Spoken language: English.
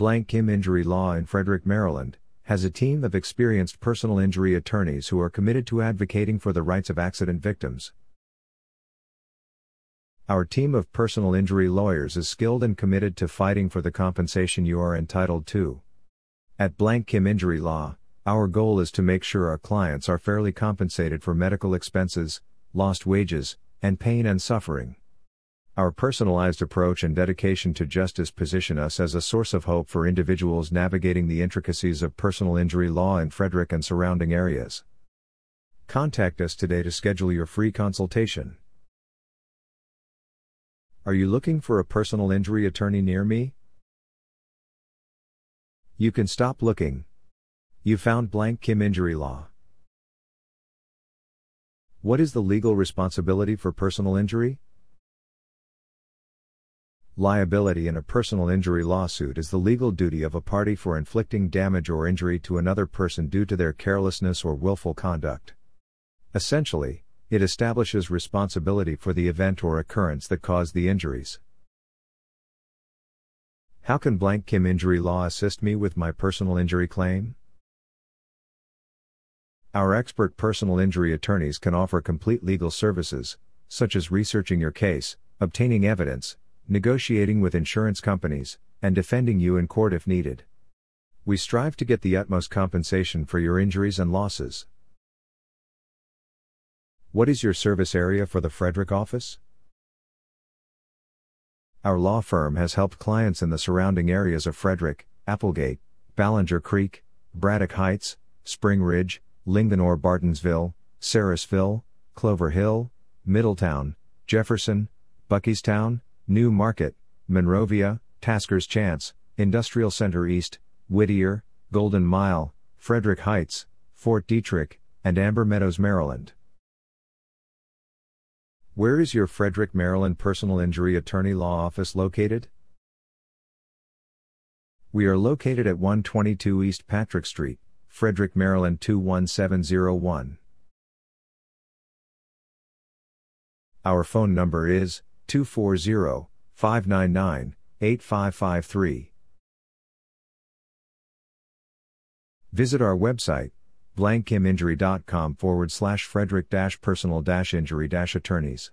Blank Kim Injury Law in Frederick, Maryland, has a team of experienced personal injury attorneys who are committed to advocating for the rights of accident victims. Our team of personal injury lawyers is skilled and committed to fighting for the compensation you are entitled to. At Blank Kim Injury Law, our goal is to make sure our clients are fairly compensated for medical expenses, lost wages, and pain and suffering. Our personalized approach and dedication to justice position us as a source of hope for individuals navigating the intricacies of personal injury law in Frederick and surrounding areas. Contact us today to schedule your free consultation. Are you looking for a personal injury attorney near me? You can stop looking. You found blank Kim injury law. What is the legal responsibility for personal injury? Liability in a personal injury lawsuit is the legal duty of a party for inflicting damage or injury to another person due to their carelessness or willful conduct. Essentially, it establishes responsibility for the event or occurrence that caused the injuries. How can blank Kim injury law assist me with my personal injury claim? Our expert personal injury attorneys can offer complete legal services, such as researching your case, obtaining evidence, negotiating with insurance companies, and defending you in court if needed. We strive to get the utmost compensation for your injuries and losses. What is your service area for the Frederick office? Our law firm has helped clients in the surrounding areas of Frederick, Applegate, Ballenger Creek, Braddock Heights, Spring Ridge, Linganore Bartonsville, Sarasville, Clover Hill, Middletown, Jefferson, Buckeystown, New Market, Monrovia, Tasker's Chance, Industrial Center East, Whittier, Golden Mile, Frederick Heights, Fort Detrick, and Amber Meadows, Maryland. Where is your Frederick, Maryland personal injury attorney law office located? We are located at 122 East Patrick Street, Frederick, Maryland 21701. Our phone number is 240 599 8553. Visit our website blankkiminjury.com forward slash frederick personal injury attorneys.